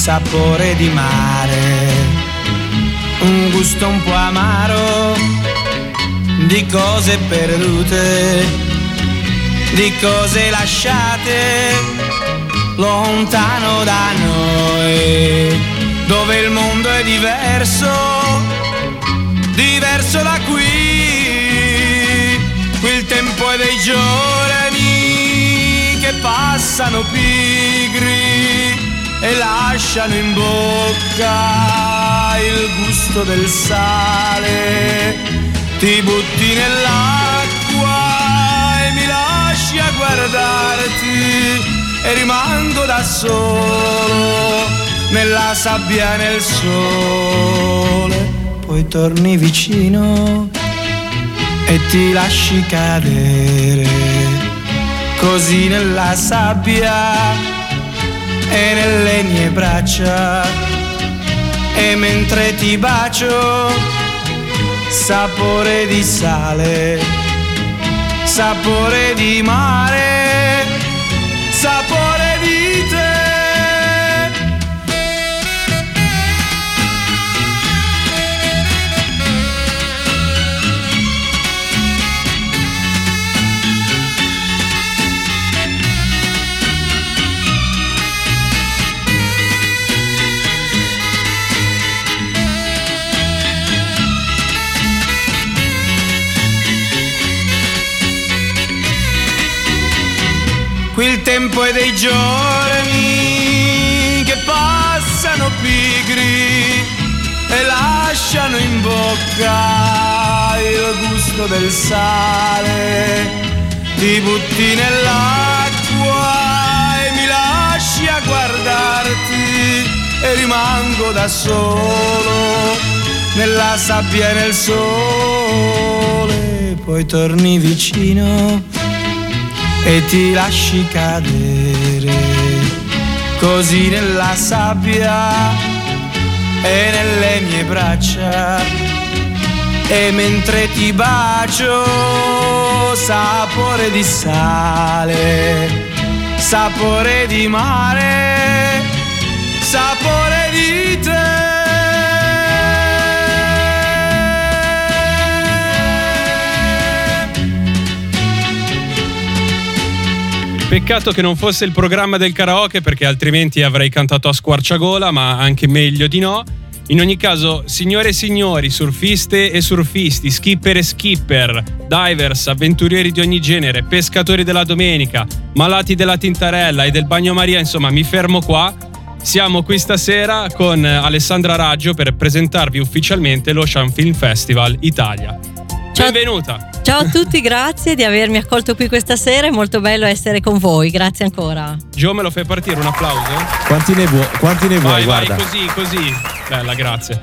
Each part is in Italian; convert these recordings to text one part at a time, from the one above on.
sapore di mare, un gusto un po' amaro di cose perdute, di cose lasciate lontano da noi, dove il mondo è diverso, diverso da qui, qui il tempo è dei giorni che passano pigri e lasciano in bocca il gusto del sale ti butti nell'acqua e mi lasci a guardarti e rimango da solo nella sabbia e nel sole. Poi torni vicino e ti lasci cadere così nella sabbia e nelle mie braccia. E mentre ti bacio sapore di sale, sapore di mare, dei giorni che passano pigri e lasciano in bocca il gusto del sale. Ti butti nell'acqua e mi lasci a guardarti e rimango da solo nella sabbia e nel sole. Poi torni vicino e ti lasci cadere così nella sabbia e nelle mie braccia. E mentre ti bacio sapore di sale sapore di mare sapore di te Peccato che non fosse il programma del karaoke perché altrimenti avrei cantato a squarciagola, ma anche meglio di no. In ogni caso, signore e signori, surfiste e surfisti, skipper e skipper, divers, avventurieri di ogni genere, pescatori della domenica, malati della tintarella e del bagnomaria, insomma, mi fermo qua. Siamo qui stasera con Alessandra Raggio per presentarvi ufficialmente l'Ocean Film Festival Italia. Ciao. Benvenuta! Ciao a tutti, grazie di avermi accolto qui questa sera, è molto bello essere con voi, grazie ancora. Gio me lo fai partire un applauso? Quanti ne vuoi? Quanti ne vuoi? Vai, vai, Guarda. così, così. Bella, grazie.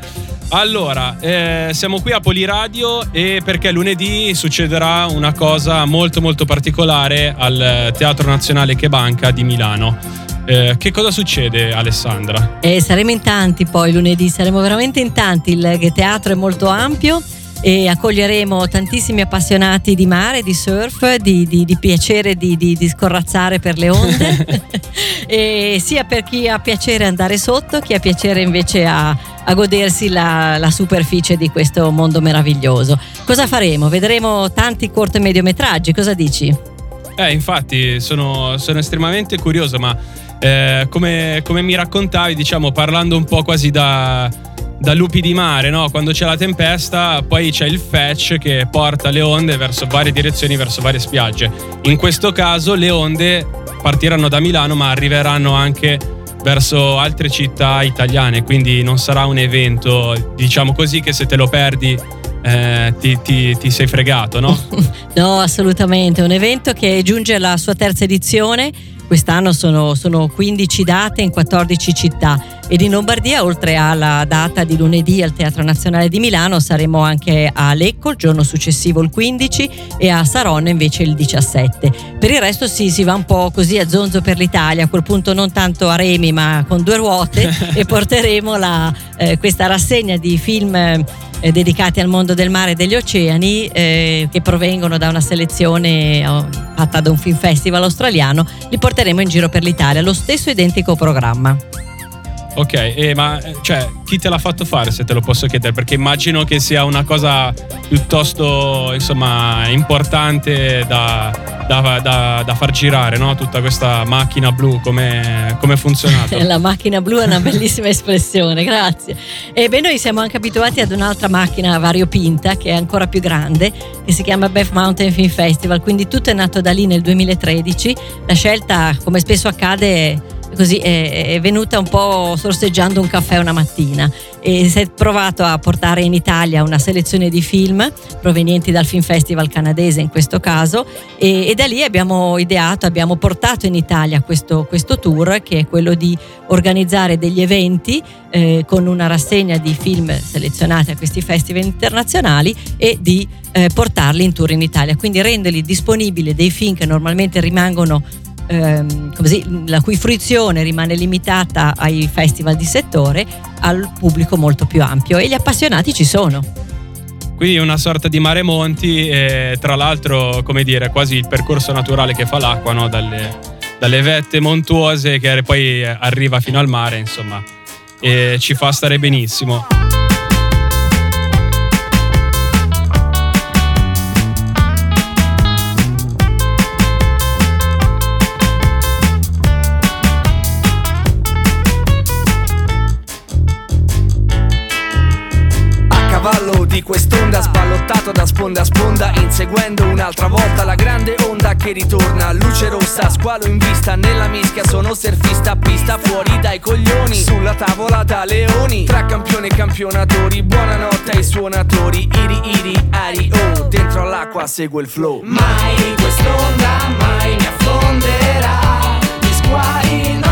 Allora, eh, siamo qui a Poliradio e perché lunedì succederà una cosa molto molto particolare al Teatro Nazionale Che Banca di Milano. Eh, che cosa succede Alessandra? E saremo in tanti poi lunedì, saremo veramente in tanti, il teatro è molto ampio e accoglieremo tantissimi appassionati di mare, di surf, di, di, di piacere di, di, scorrazzare per le onde, e sia per chi ha piacere andare sotto, chi ha piacere invece a, a godersi la, la, superficie di questo mondo meraviglioso. Cosa faremo? Vedremo tanti corti e mediometraggi, cosa dici? Eh, infatti sono, sono estremamente curioso, ma eh, come, come mi raccontavi, diciamo, parlando un po' quasi da da lupi di mare, no? Quando c'è la tempesta, poi c'è il fetch che porta le onde verso varie direzioni, verso varie spiagge. In questo caso le onde partiranno da Milano, ma arriveranno anche verso altre città italiane, quindi non sarà un evento, diciamo così, che se te lo perdi eh, ti, ti, ti, sei fregato, no? no, assolutamente. Un evento che giunge alla sua terza edizione. Quest'anno sono, sono 15 date in 14 città ed in Lombardia, oltre alla data di lunedì al Teatro Nazionale di Milano, saremo anche a Lecco il giorno successivo il 15 e a Saronno invece il 17. Per il resto sì, si va un po' così a zonzo per l'Italia, a quel punto non tanto a remi ma con due ruote e porteremo la, eh, questa rassegna di film eh, dedicati al mondo del mare e degli oceani eh, che provengono da una selezione oh, fatta da un film festival australiano, li porteremo in giro per l'Italia, lo stesso identico programma. Ok, eh, ma cioè, chi te l'ha fatto fare se te lo posso chiedere? Perché immagino che sia una cosa piuttosto insomma, importante da, da, da, da far girare, no? Tutta questa macchina blu, come è funzionato? La macchina blu è una bellissima espressione, grazie. E beh, noi siamo anche abituati ad un'altra macchina variopinta che è ancora più grande, che si chiama Beth Mountain Film Festival, quindi tutto è nato da lì nel 2013. La scelta, come spesso accade, è così è, è, venuta un po' sorseggiando un caffè una mattina e si è provato a portare in Italia una selezione di film provenienti dal Film Festival canadese in questo caso e, e da lì abbiamo ideato, abbiamo portato in Italia questo, questo tour che è quello di organizzare degli eventi eh, con una rassegna di film selezionati a questi festival internazionali e di eh, portarli in tour in Italia, quindi renderli disponibili dei film che normalmente rimangono ehm, così, la cui fruizione rimane limitata ai festival di settore al pubblico molto più ampio e gli appassionati ci sono. Quindi una sorta di mare monti e tra l'altro, come dire, quasi il percorso naturale che fa l'acqua, no? dalle, dalle, vette montuose che poi arriva fino al mare, insomma, e ci fa stare benissimo. Di quest'onda sballottato da sponda a sponda inseguendo un'altra volta la grande onda che ritorna. Luce rossa squalo in vista nella mischia sono surfista pista fuori dai coglioni sulla tavola da leoni tra campioni e campionatori buonanotte ai suonatori iri iri ari oh dentro all'acqua segue il flow. Mai quest'onda mai mi affonderà gli squali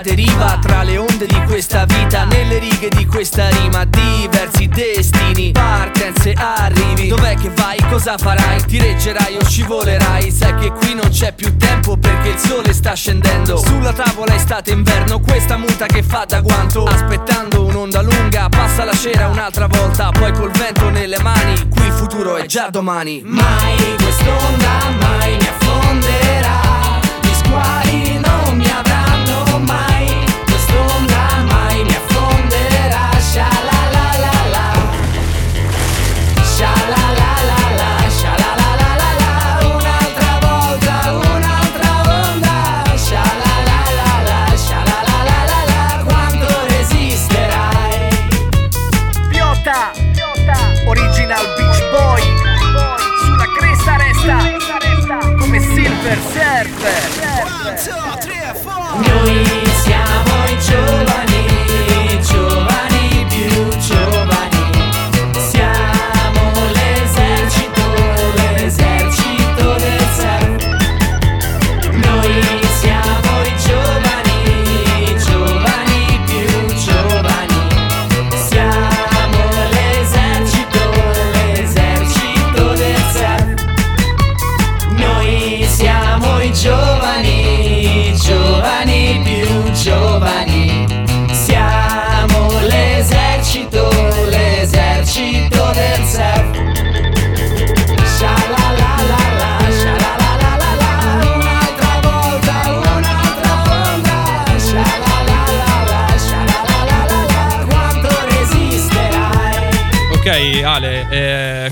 deriva tra le onde di questa vita Nelle righe di questa rima. Diversi destini, partenze, arrivi. Dov'è che vai, cosa farai? Ti reggerai o scivolerai? Sai che qui non c'è più tempo perché il sole sta scendendo. Sulla tavola estate inverno Questa muta che fa da guanto. Aspettando un'onda lunga Passa la cera un'altra volta. Poi col vento nelle mani Qui il futuro è già domani. Mai quest'onda mai mi affonderà giovani,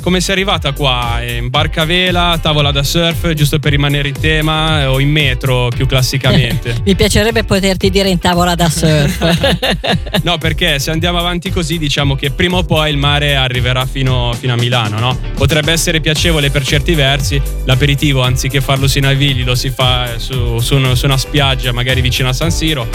come sei arrivata qua? In barca a vela, tavola da surf, giusto per rimanere in tema, o in metro più classicamente? Mi piacerebbe poterti dire in tavola da surf. no, perché se andiamo avanti così, diciamo che prima o poi il mare arriverà fino, fino a Milano, no? Potrebbe essere piacevole per certi versi, l'aperitivo anziché farlo sui navigli lo si fa su, su, una, su una spiaggia, magari vicino a San Siro.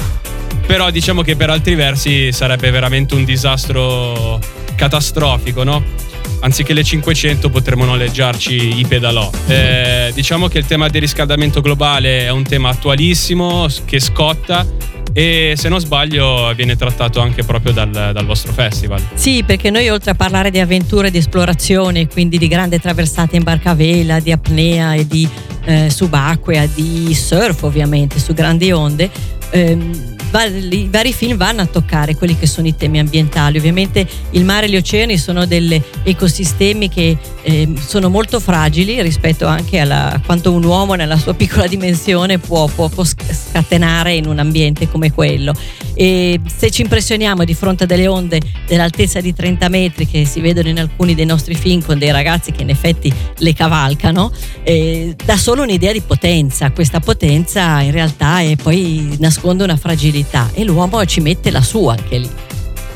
Però diciamo che per altri versi sarebbe veramente un disastro catastrofico, no? Anziché le 500 potremmo noleggiarci i pedalò. Eh, diciamo che il tema del riscaldamento globale è un tema attualissimo che scotta e se non sbaglio viene trattato anche proprio dal, dal, vostro festival. Sì, perché noi oltre a parlare di avventure, di esplorazione, quindi di grande traversata in barca a vela, di apnea e di eh, subacquea, di surf ovviamente su grandi onde, ehm, i vari film vanno a toccare quelli che sono i temi ambientali. Ovviamente il mare e gli oceani sono degli ecosistemi che eh, sono molto fragili rispetto anche a quanto un uomo nella sua piccola dimensione può, può scatenare in un ambiente come quello. E se ci impressioniamo di fronte a delle onde dell'altezza di 30 metri che si vedono in alcuni dei nostri film con dei ragazzi che in effetti le cavalcano, eh, dà solo un'idea di potenza. Questa potenza in realtà è, poi nasconde una fragilità e l'uomo ci mette la sua anche lì.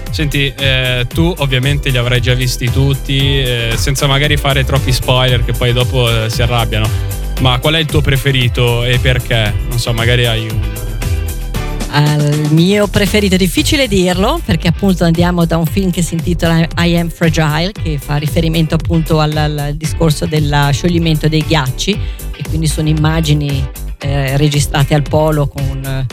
Senti, eh, tu ovviamente li avrai già visti tutti, eh, senza magari fare troppi spoiler che poi dopo eh, si arrabbiano. Ma qual è il tuo preferito e perché? Non so, magari hai un, al mio preferito. È difficile dirlo perché appunto andiamo da un film che si intitola I Am Fragile che fa riferimento appunto al, al discorso dello scioglimento dei ghiacci e quindi sono immagini eh, registrate al polo con eh,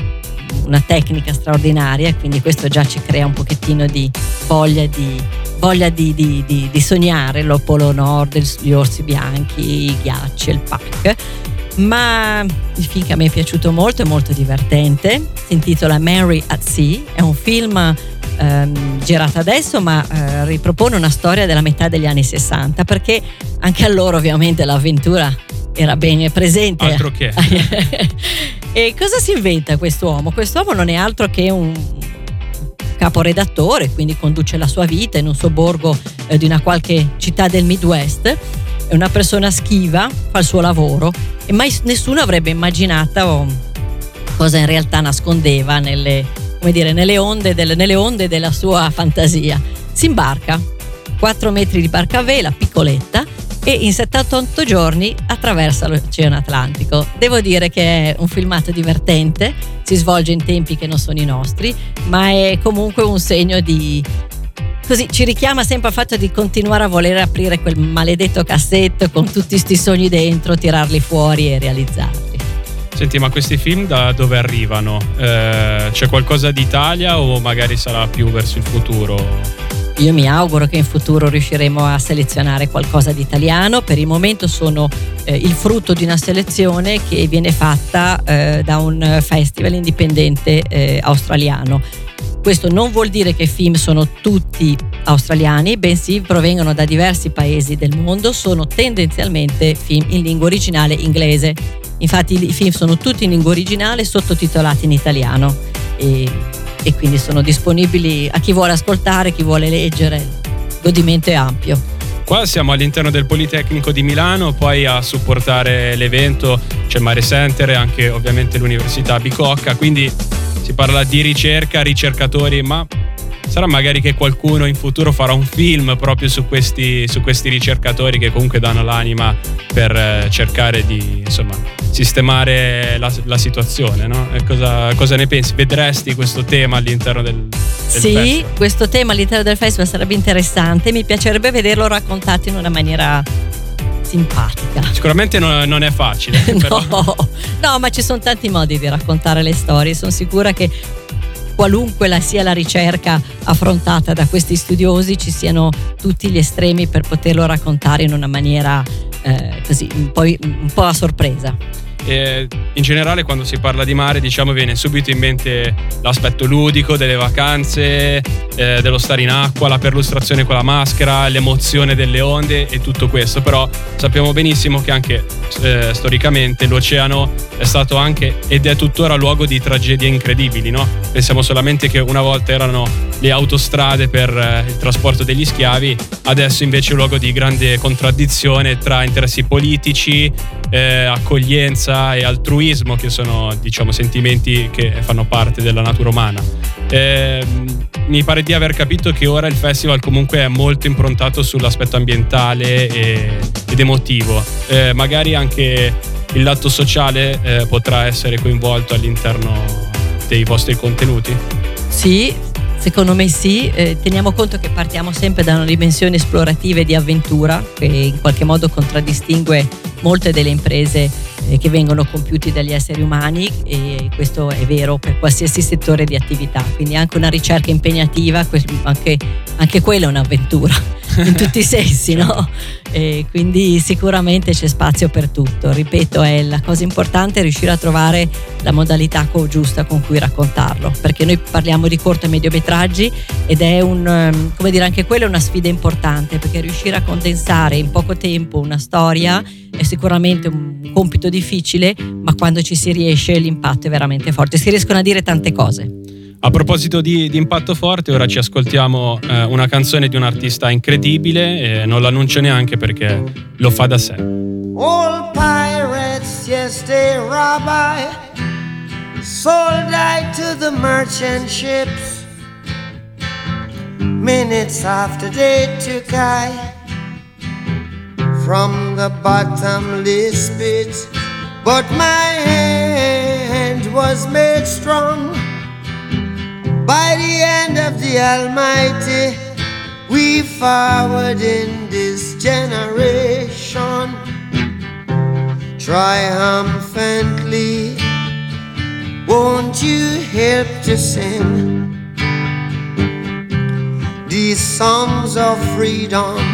una tecnica straordinaria e quindi questo già ci crea un pochettino di voglia di, voglia di, di, di sognare lo Polo Nord, gli orsi bianchi, i ghiacci, il pack ma il film che a me è piaciuto molto è molto divertente, si intitola Mary at Sea, è un film ehm, girato adesso ma eh, ripropone una storia della metà degli anni 60 perché anche allora ovviamente l'avventura era ben presente. Altro che. e cosa si inventa quest'uomo? Quest'uomo non è altro che un caporedattore, quindi conduce la sua vita in un sobborgo eh, di una qualche città del Midwest è una persona schiva, fa il suo lavoro e mai nessuno avrebbe immaginato cosa in realtà nascondeva nelle, dire, nelle, onde, del, nelle onde della sua fantasia. Si imbarca, 4 metri di barca a vela, piccoletta, e in 78 giorni attraversa l'Oceano Atlantico. Devo dire che è un filmato divertente, si svolge in tempi che non sono i nostri, ma è comunque un segno di, così ci richiama sempre al fatto di continuare a voler aprire quel maledetto cassetto con tutti questi sogni dentro, tirarli fuori e realizzarli. Senti, ma questi film da dove arrivano? Eh, c'è qualcosa d'Italia o magari sarà più verso il futuro? Io mi auguro che in futuro riusciremo a selezionare qualcosa di italiano. Per il momento sono eh, il frutto di una selezione che viene fatta eh, da un festival indipendente eh, australiano questo non vuol dire che i film sono tutti australiani, bensì provengono da diversi paesi del mondo, sono tendenzialmente film in lingua originale inglese. Infatti i film sono tutti in lingua originale sottotitolati in italiano e, e quindi sono disponibili a chi vuole ascoltare, chi vuole leggere. Godimento è ampio. Qua siamo all'interno del Politecnico di Milano, poi a supportare l'evento c'è Mare Center e anche ovviamente l'Università Bicocca, quindi si parla di ricerca, ricercatori, ma sarà magari che qualcuno in futuro farà un film proprio su questi, su questi ricercatori che comunque danno l'anima per eh, cercare di insomma, sistemare la, la situazione. No? Cosa, cosa, ne pensi? Vedresti questo tema all'interno del, del sì, festival? questo tema all'interno del festival sarebbe interessante. Mi piacerebbe vederlo raccontato in una maniera simpatica. Sicuramente non, non è facile. no, no, ma ci sono tanti modi di raccontare le storie. Sono sicura che qualunque la sia la ricerca affrontata da questi studiosi, ci siano tutti gli estremi per poterlo raccontare in una maniera eh, così, un po', un po' a sorpresa. Eh, in generale quando si parla di mare diciamo viene subito in mente l'aspetto ludico delle vacanze, eh, dello stare in acqua, la perlustrazione con la maschera, l'emozione delle onde e tutto questo, però sappiamo benissimo che anche eh, storicamente l'oceano è stato anche ed è tuttora luogo di tragedie incredibili, no? Pensiamo solamente che una volta erano le autostrade per eh, il trasporto degli schiavi, adesso invece è luogo di grande contraddizione tra interessi politici, eh, accoglienza e altruismo, che sono diciamo sentimenti che fanno parte della natura umana. Eh, mi pare di aver capito che ora il festival comunque è molto improntato sull'aspetto ambientale e, ed emotivo, eh, magari anche il lato sociale eh, potrà essere coinvolto all'interno dei vostri contenuti? Sì, Secondo me sì, eh, teniamo conto che partiamo sempre da una dimensione esplorativa e di avventura che in qualche modo contraddistingue molte delle imprese eh, che vengono compiute dagli esseri umani e questo è vero per qualsiasi settore di attività, quindi anche una ricerca impegnativa, anche, anche quella è un'avventura in tutti i sensi, no? E quindi sicuramente c'è spazio per tutto. Ripeto, è la cosa importante riuscire a trovare la modalità giusta con cui raccontarlo, perché noi parliamo di corto e mediometraggi ed è un, ehm, come dire, anche quella è una sfida importante, perché riuscire a condensare in poco tempo una storia è sicuramente un compito difficile, ma quando ci si riesce l'impatto è veramente forte, si riescono a dire tante cose. A proposito di, di, impatto forte, ora ci ascoltiamo eh, una canzone di un artista incredibile e non l'annuncio neanche perché lo fa da sé. All pirates, yes they rob I, sold I to the merchant ships. Minutes after they took I from the bottomless pit, but my hand was made strong. By the hand of the Almighty, we forward in this generation triumphantly. Won't you help to sing these songs of freedom?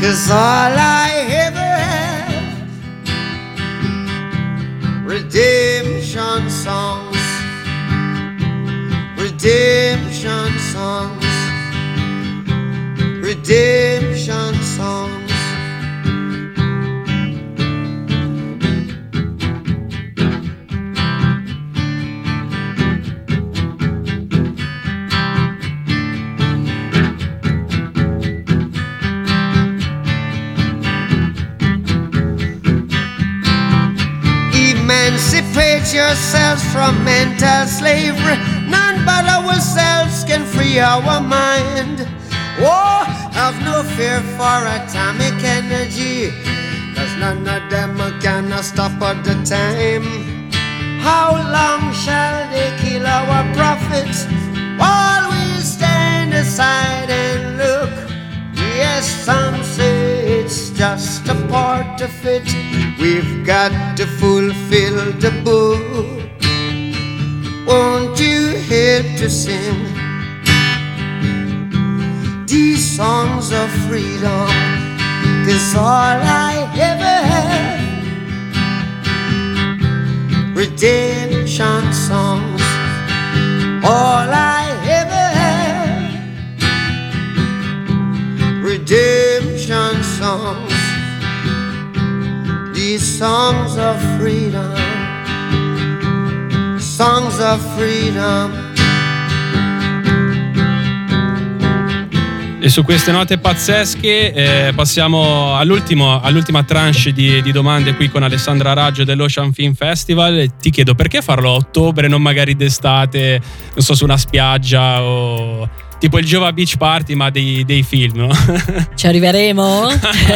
Cause all I ever have, redemption songs, redemption songs redemption songs. Yourselves from mental slavery. None but ourselves can free our mind. Oh, have no fear for atomic energy, cause none of them can stop at the time. How long shall they kill our prophets while we stand aside and look? Yes, some say it's just a part of it. We've got to fulfill the book. Won't you help to sing? these songs of freedom. Cause all I ever had, redemption songs. All I ever had, redemption songs. these songs of freedom, songs of freedom. E su queste note pazzesche eh, passiamo all'ultima tranche di, di, domande qui con Alessandra Raggio dell'Ocean Film Festival. Ti chiedo perché farlo a ottobre, non magari d'estate, non so, su una spiaggia o tipo il Giova Beach Party, ma dei, dei film, no? Ci arriveremo?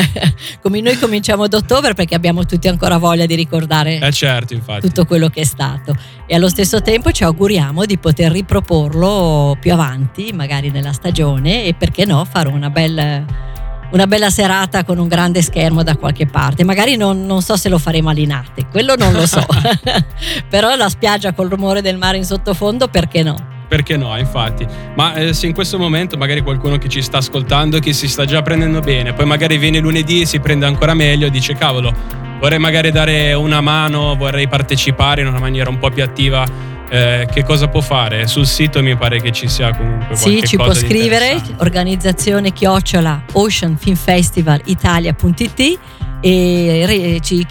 Come noi cominciamo ad ottobre perché abbiamo tutti ancora voglia di ricordare eh certo, tutto quello che è stato. E allo stesso tempo ci auguriamo di poter riproporlo più avanti, magari nella stagione, e perché no, fare una bella una bella serata con un grande schermo da qualche parte. Magari non, non, so se lo faremo a Linate, quello non lo so. Però la spiaggia col rumore del mare in sottofondo, perché no? Perché no, infatti. Ma eh, se in questo momento magari qualcuno che ci sta ascoltando che si sta già prendendo bene, poi magari viene lunedì e si prende ancora meglio e dice cavolo, vorrei magari dare una mano, vorrei partecipare in una maniera un po' più attiva. Eh, che cosa può fare? Sul sito mi pare che ci sia comunque sì, ci può scrivere organizzazione chiocciola oceanfilmfestivalitalia.it e ci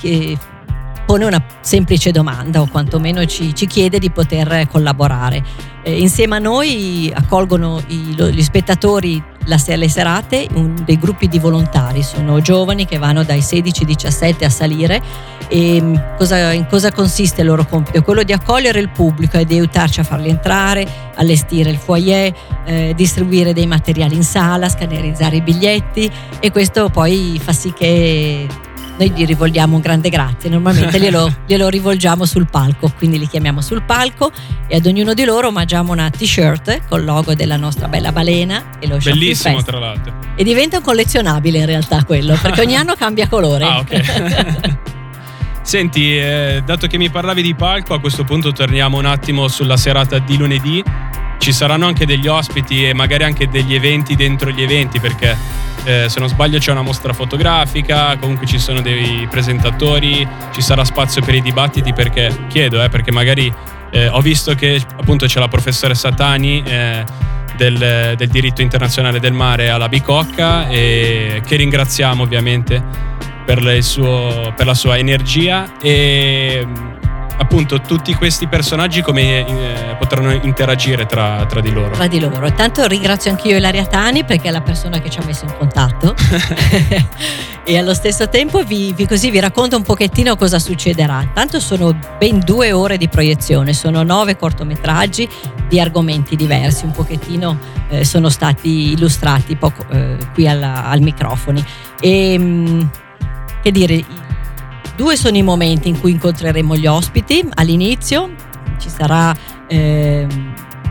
pone una semplice domanda o quantomeno ci, ci chiede di poter collaborare. Eh, insieme a noi accolgono i, gli spettatori la, le serate un, dei gruppi di volontari, sono giovani che vanno dai 16-17 a salire e mm, cosa, in cosa consiste il loro compito? Quello di accogliere il pubblico e di aiutarci a farli entrare, allestire il foyer, eh, distribuire dei materiali in sala, scannerizzare i biglietti e questo poi fa sì che noi gli rivolgiamo un grande grazie, normalmente glielo, glielo, rivolgiamo sul palco, quindi li chiamiamo sul palco e ad ognuno di loro omaggiamo una t-shirt col logo della nostra bella balena e lo Bellissimo tra l'altro. E diventa un collezionabile in realtà quello, perché ogni anno cambia colore. Ah, ok. Senti, eh, dato che mi parlavi di palco, a questo punto torniamo un attimo sulla serata di lunedì. Ci saranno anche degli ospiti e magari anche degli eventi dentro gli eventi, perché eh, se non sbaglio c'è una mostra fotografica, comunque ci sono dei presentatori, ci sarà spazio per i dibattiti perché chiedo, eh, perché magari eh, ho visto che appunto c'è la professoressa Tani eh, del, del, diritto internazionale del mare alla Bicocca e che ringraziamo ovviamente per, suo, per la sua energia. E appunto tutti questi personaggi come eh, potranno interagire tra, tra, di loro. Tra di loro. Intanto ringrazio anch'io Ilaria Tani perché è la persona che ci ha messo in contatto e allo stesso tempo vi, vi, così, vi racconto un pochettino cosa succederà. Tanto sono ben due ore di proiezione, sono nove cortometraggi di argomenti diversi, un pochettino eh, sono stati illustrati poco, eh, qui alla, al microfoni. E, mh, che dire, Due sono i momenti in cui incontreremo gli ospiti. All'inizio ci sarà eh,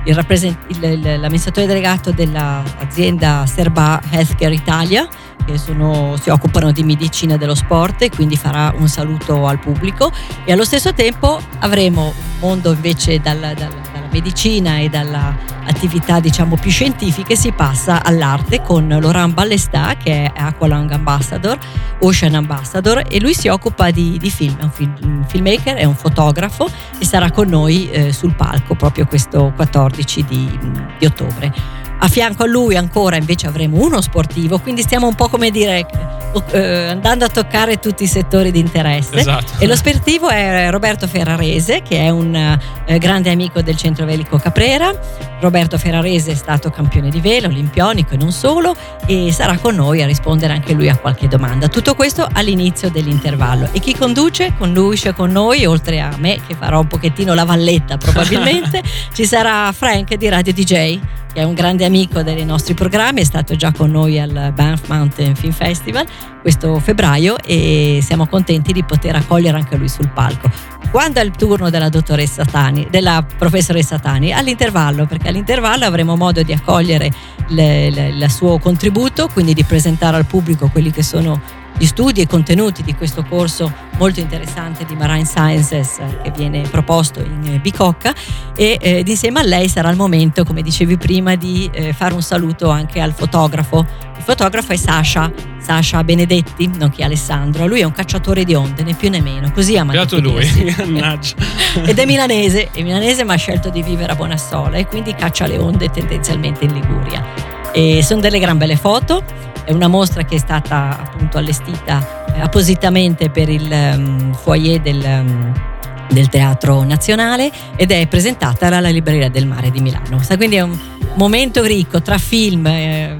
il rappresent- il, l'amministratore delegato dell'azienda Serba Healthcare Italia che sono, si occupano di medicina dello sport e quindi farà un saluto al pubblico e allo stesso tempo avremo un mondo invece dal, dal, medicina e dall'attività diciamo più scientifiche si passa all'arte con Laurent Ballestà che è Aqualung Ambassador, Ocean Ambassador e lui si occupa di, di film, è un, filmmaker, è un fotografo e sarà con noi eh, sul palco proprio questo 14 di, di ottobre. A fianco a lui ancora invece avremo uno sportivo, quindi stiamo un po' come dire eh, andando a toccare tutti i settori di interesse. Esatto. E lo sportivo è Roberto Ferrarese, che è un eh, grande amico del centro velico Caprera. Roberto Ferrarese è stato campione di velo, olimpionico e non solo, e sarà con noi a rispondere anche lui a qualche domanda. Tutto questo all'inizio dell'intervallo. E chi conduce? Conduce con noi, oltre a me che farò un pochettino la valletta probabilmente, ci sarà Frank di Radio DJ che è un grande amico dei nostri programmi, è stato già con noi al Banff Mountain Film Festival questo febbraio e siamo contenti di poter accogliere anche lui sul palco. Quando è il turno della dottoressa Tani, della professoressa Tani? All'intervallo, perché all'intervallo avremo modo di accogliere il suo contributo, quindi di presentare al pubblico quelli che sono gli studi e contenuti di questo corso molto interessante di Marine Sciences eh, che viene proposto in eh, Bicocca e eh, insieme a lei sarà il momento, come dicevi prima, di eh, fare un saluto anche al fotografo. Il fotografo è Sasha, Sasha Benedetti, nonché Alessandro. Lui è un cacciatore di onde, né più né meno. Così ama Beato lui, Ed è milanese, è milanese ma ha scelto di vivere a Bonassola e quindi caccia le onde tendenzialmente in Liguria. E sono delle gran belle foto è una mostra che è stata appunto allestita eh, appositamente per il um, foyer del, um, del Teatro Nazionale ed è presentata alla Libreria del Mare di Milano. Quindi è un momento ricco tra film, eh,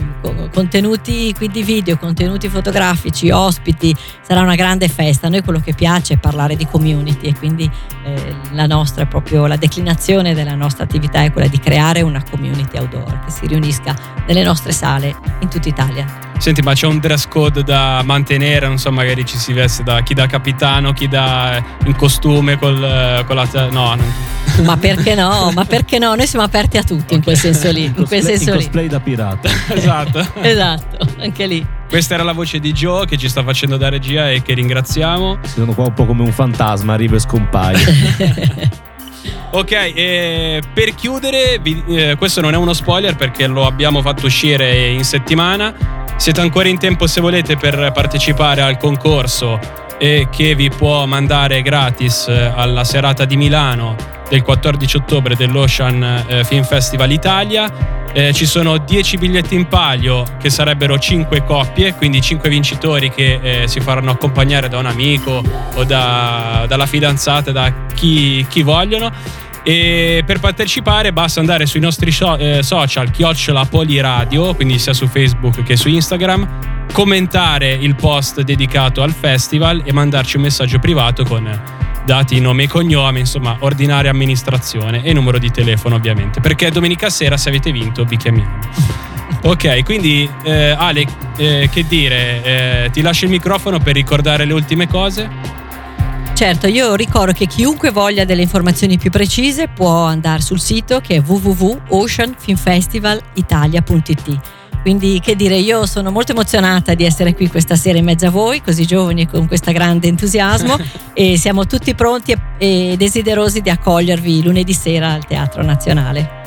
contenuti quindi video, contenuti fotografici, ospiti, sarà una grande festa. A noi quello che piace è parlare di community e quindi eh, la nostra proprio la declinazione della nostra attività è quella di creare una community outdoor che si riunisca nelle nostre sale in tutta Italia. Senti, ma c'è un dress code da mantenere? Non so, magari ci si veste da chi da capitano, chi da in costume col, con la. No, non... Ma perché no? Ma perché no? Noi siamo aperti a tutti okay. in quel senso lì. In, in quel senso in cosplay lì. da pirata. esatto. esatto, anche lì. Questa era la voce di Joe che ci sta facendo da regia e che ringraziamo. Sono qua un po' come un fantasma, arriva e scompaia. Ok, eh, per chiudere, vi, eh, questo non è uno spoiler perché lo abbiamo fatto uscire in settimana. Siete ancora in tempo se volete per partecipare al concorso e che vi può mandare gratis eh, alla serata di Milano del 14 ottobre dell'Ocean eh, Film Festival Italia. Eh, ci sono 10 biglietti in palio che sarebbero 5 coppie, quindi 5 vincitori che eh, si faranno accompagnare da un amico o da, dalla fidanzata, da chi, chi vogliono. E per partecipare basta andare sui nostri so- eh, social, chiocciola Poliradio, quindi sia su Facebook che su Instagram, commentare il post dedicato al festival e mandarci un messaggio privato con dati nome e cognome, insomma, ordinaria amministrazione e numero di telefono ovviamente, perché domenica sera se avete vinto vi chiamiamo. Ok, quindi eh, Ale, eh, che dire, eh, ti lascio il microfono per ricordare le ultime cose. Certo, io ricordo che chiunque voglia delle informazioni più precise può andare sul sito che è www.oceanfilmfestivalitalia.it quindi che dire, io sono molto emozionata di essere qui questa sera in mezzo a voi, così giovani e con questo grande entusiasmo e siamo tutti pronti e desiderosi di accogliervi lunedì sera al Teatro Nazionale.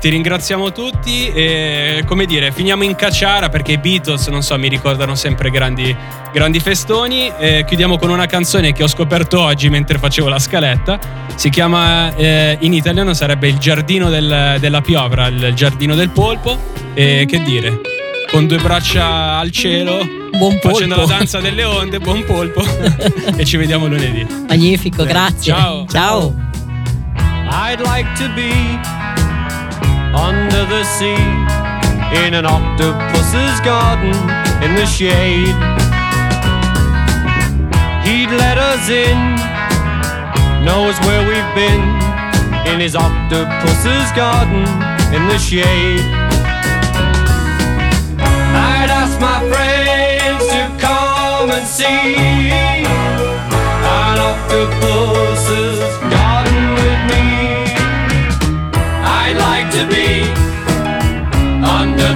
Ti ringraziamo tutti e come dire, finiamo in cacciara perché i Beatles, non so, mi ricordano sempre grandi, grandi festoni. E chiudiamo con una canzone che ho scoperto oggi mentre facevo la scaletta. Si chiama, eh, in italiano sarebbe Il giardino del, della piovra, il giardino del polpo. E che dire, con due braccia al cielo, buon polpo. facendo la danza delle onde, buon polpo. e ci vediamo lunedì. Magnifico, grazie. Ciao. Ciao. I'd like to be under the sea in an octopus's garden in the shade. He'd let us in, knows where we've been in his octopus's garden in the shade. I'd ask my friends to come and see an octopus's garden with me. I'd like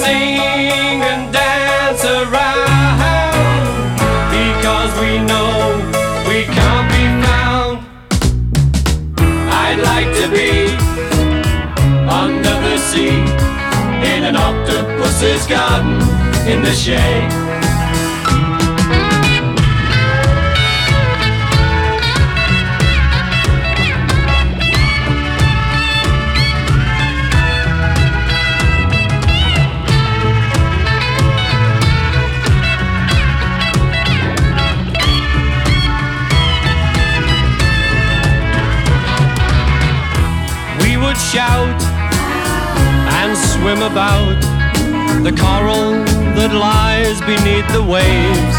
Sing and dance around because we know we can't be found. I'd like to be under the sea in an octopus's garden in the shade. Shout and swim about the coral that lies beneath the waves.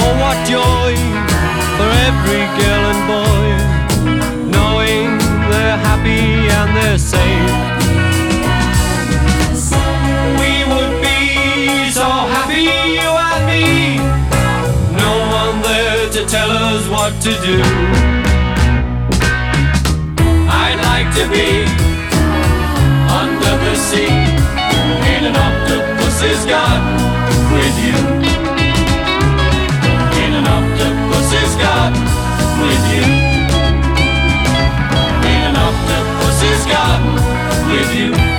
Oh, what joy for every girl and boy, knowing they're happy and they're safe. We would be so happy, you and me. No one there to tell us what to do to be under the sea in an octopus's garden with you. In an octopus's garden with you. In an octopus's garden with you.